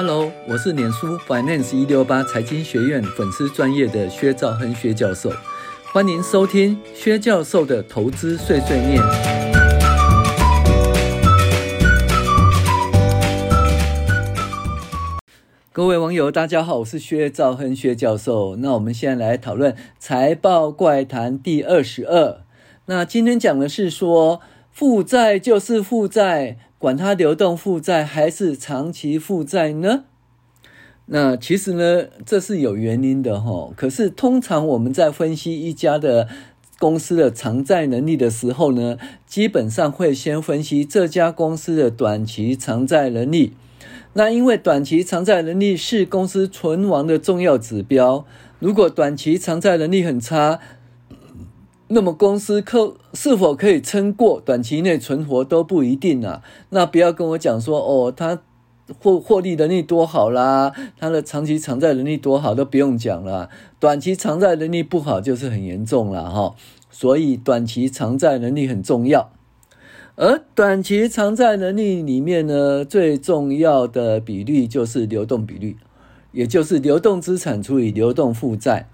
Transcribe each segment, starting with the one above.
Hello，我是脸书 Finance 一六八财经学院粉丝专业的薛兆亨薛教授，欢迎收听薛教授的投资碎碎念。各位网友，大家好，我是薛兆亨薛教授。那我们现在来讨论财报怪谈第二十二。那今天讲的是说，负债就是负债。管它流动负债还是长期负债呢？那其实呢，这是有原因的哈。可是通常我们在分析一家的公司的偿债能力的时候呢，基本上会先分析这家公司的短期偿债能力。那因为短期偿债能力是公司存亡的重要指标，如果短期偿债能力很差，那么公司可是否可以撑过短期内存活都不一定啊。那不要跟我讲说哦，他获获利能力多好啦，他的长期偿债能力多好都不用讲了。短期偿债能力不好就是很严重了哈。所以短期偿债能力很重要。而短期偿债能力里面呢，最重要的比率就是流动比率，也就是流动资产除以流动负债。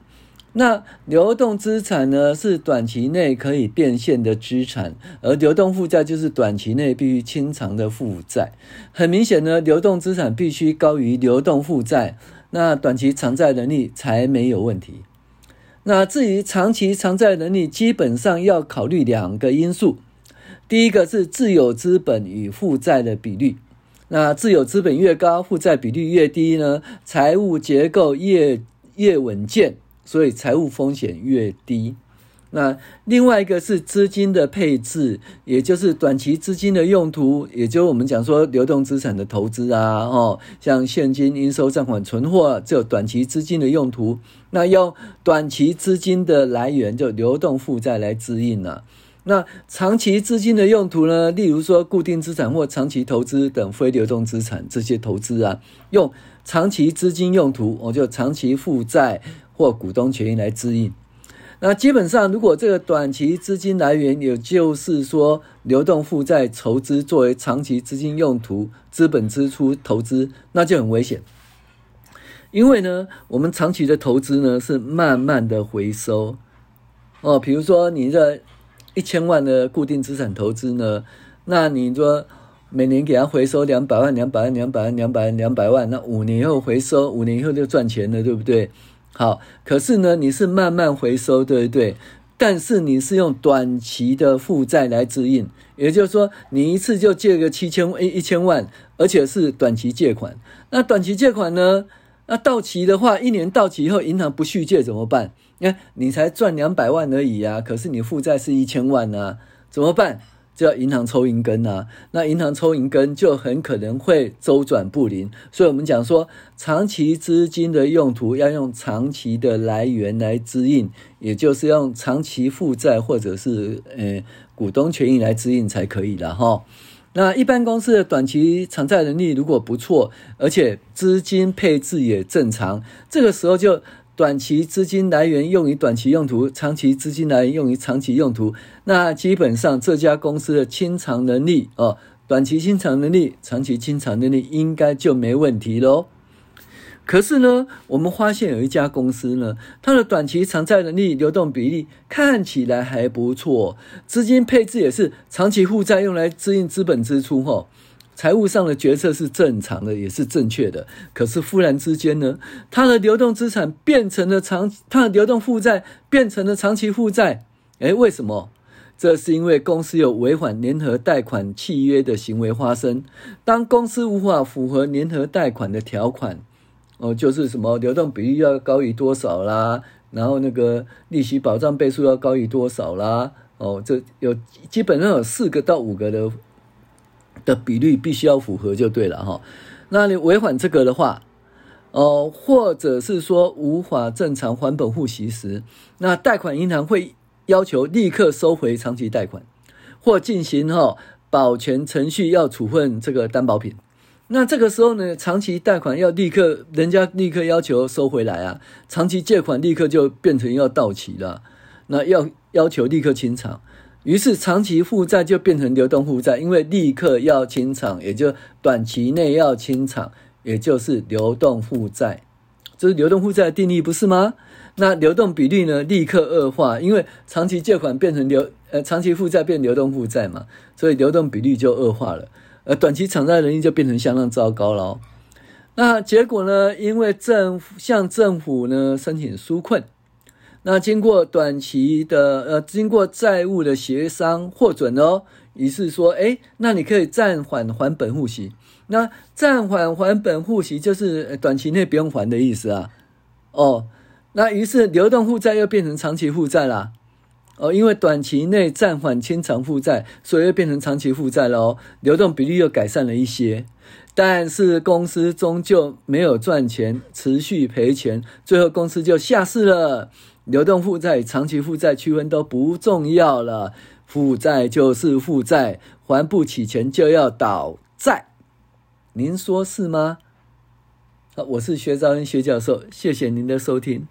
那流动资产呢，是短期内可以变现的资产，而流动负债就是短期内必须清偿的负债。很明显呢，流动资产必须高于流动负债，那短期偿债能力才没有问题。那至于长期偿债能力，基本上要考虑两个因素，第一个是自有资本与负债的比率。那自有资本越高，负债比率越低呢，财务结构越越稳健。所以财务风险越低，那另外一个是资金的配置，也就是短期资金的用途，也就是我们讲说流动资产的投资啊，哦，像现金、应收账款、存货，这短期资金的用途，那用短期资金的来源就流动负债来支应了。那长期资金的用途呢？例如说固定资产或长期投资等非流动资产这些投资啊，用长期资金用途，我就长期负债。或股东权益来支应，那基本上如果这个短期资金来源，也就是说流动负债筹资作为长期资金用途，资本支出投资，那就很危险。因为呢，我们长期的投资呢是慢慢的回收哦，比如说你这一千万的固定资产投资呢，那你说每年给它回收两百万、两百万、两百万、两百万、两百万，那五年以后回收，五年以后就赚钱了，对不对？好，可是呢，你是慢慢回收，对不对？但是你是用短期的负债来支应，也就是说，你一次就借个七千一一千万，而且是短期借款。那短期借款呢？那到期的话，一年到期以后，银行不续借怎么办？你看，你才赚两百万而已啊，可是你负债是一千万呢，怎么办？就要银行抽银根啊，那银行抽银根就很可能会周转不灵，所以我们讲说，长期资金的用途要用长期的来源来支应，也就是用长期负债或者是呃股东权益来支应才可以的哈。那一般公司的短期偿债能力如果不错，而且资金配置也正常，这个时候就。短期资金来源用于短期用途，长期资金来源用于长期用途。那基本上这家公司的清偿能力哦，短期清偿能力、长期清偿能力应该就没问题喽。可是呢，我们发现有一家公司呢，它的短期偿债能力、流动比例看起来还不错，资金配置也是长期负债用来支应资本支出哦。财务上的决策是正常的，也是正确的。可是忽然之间呢，它的流动资产变成了长，它的流动负债变成了长期负债。诶，为什么？这是因为公司有违反联合贷款契约的行为发生。当公司无法符合联合贷款的条款，哦，就是什么流动比率要高于多少啦，然后那个利息保障倍数要高于多少啦，哦，这有基本上有四个到五个的。的比率必须要符合就对了哈，那你违反这个的话，哦，或者是说无法正常还本付息时，那贷款银行会要求立刻收回长期贷款，或进行哈保全程序，要处分这个担保品。那这个时候呢，长期贷款要立刻，人家立刻要求收回来啊，长期借款立刻就变成要到期了，那要要求立刻清偿。于是长期负债就变成流动负债，因为立刻要清偿，也就短期内要清偿，也就是流动负债。这是流动负债的定义，不是吗？那流动比率呢，立刻恶化，因为长期借款变成流呃长期负债变流动负债嘛，所以流动比率就恶化了。呃，短期偿债能力就变成相当糟糕了。那结果呢？因为政府向政府呢申请纾困，那经过短期的呃，经过债务的协商获准哦，于是说，哎，那你可以暂缓还本付息。那暂缓还本付息就是短期内不用还的意思啊。哦，那于是流动负债又变成长期负债啦。哦，因为短期内暂缓清偿负债，所以又变成长期负债了哦。流动比率又改善了一些，但是公司终究没有赚钱，持续赔钱，最后公司就下市了。流动负债与长期负债区分都不重要了，负债就是负债，还不起钱就要倒债。您说是吗？好，我是薛兆恩薛教授，谢谢您的收听。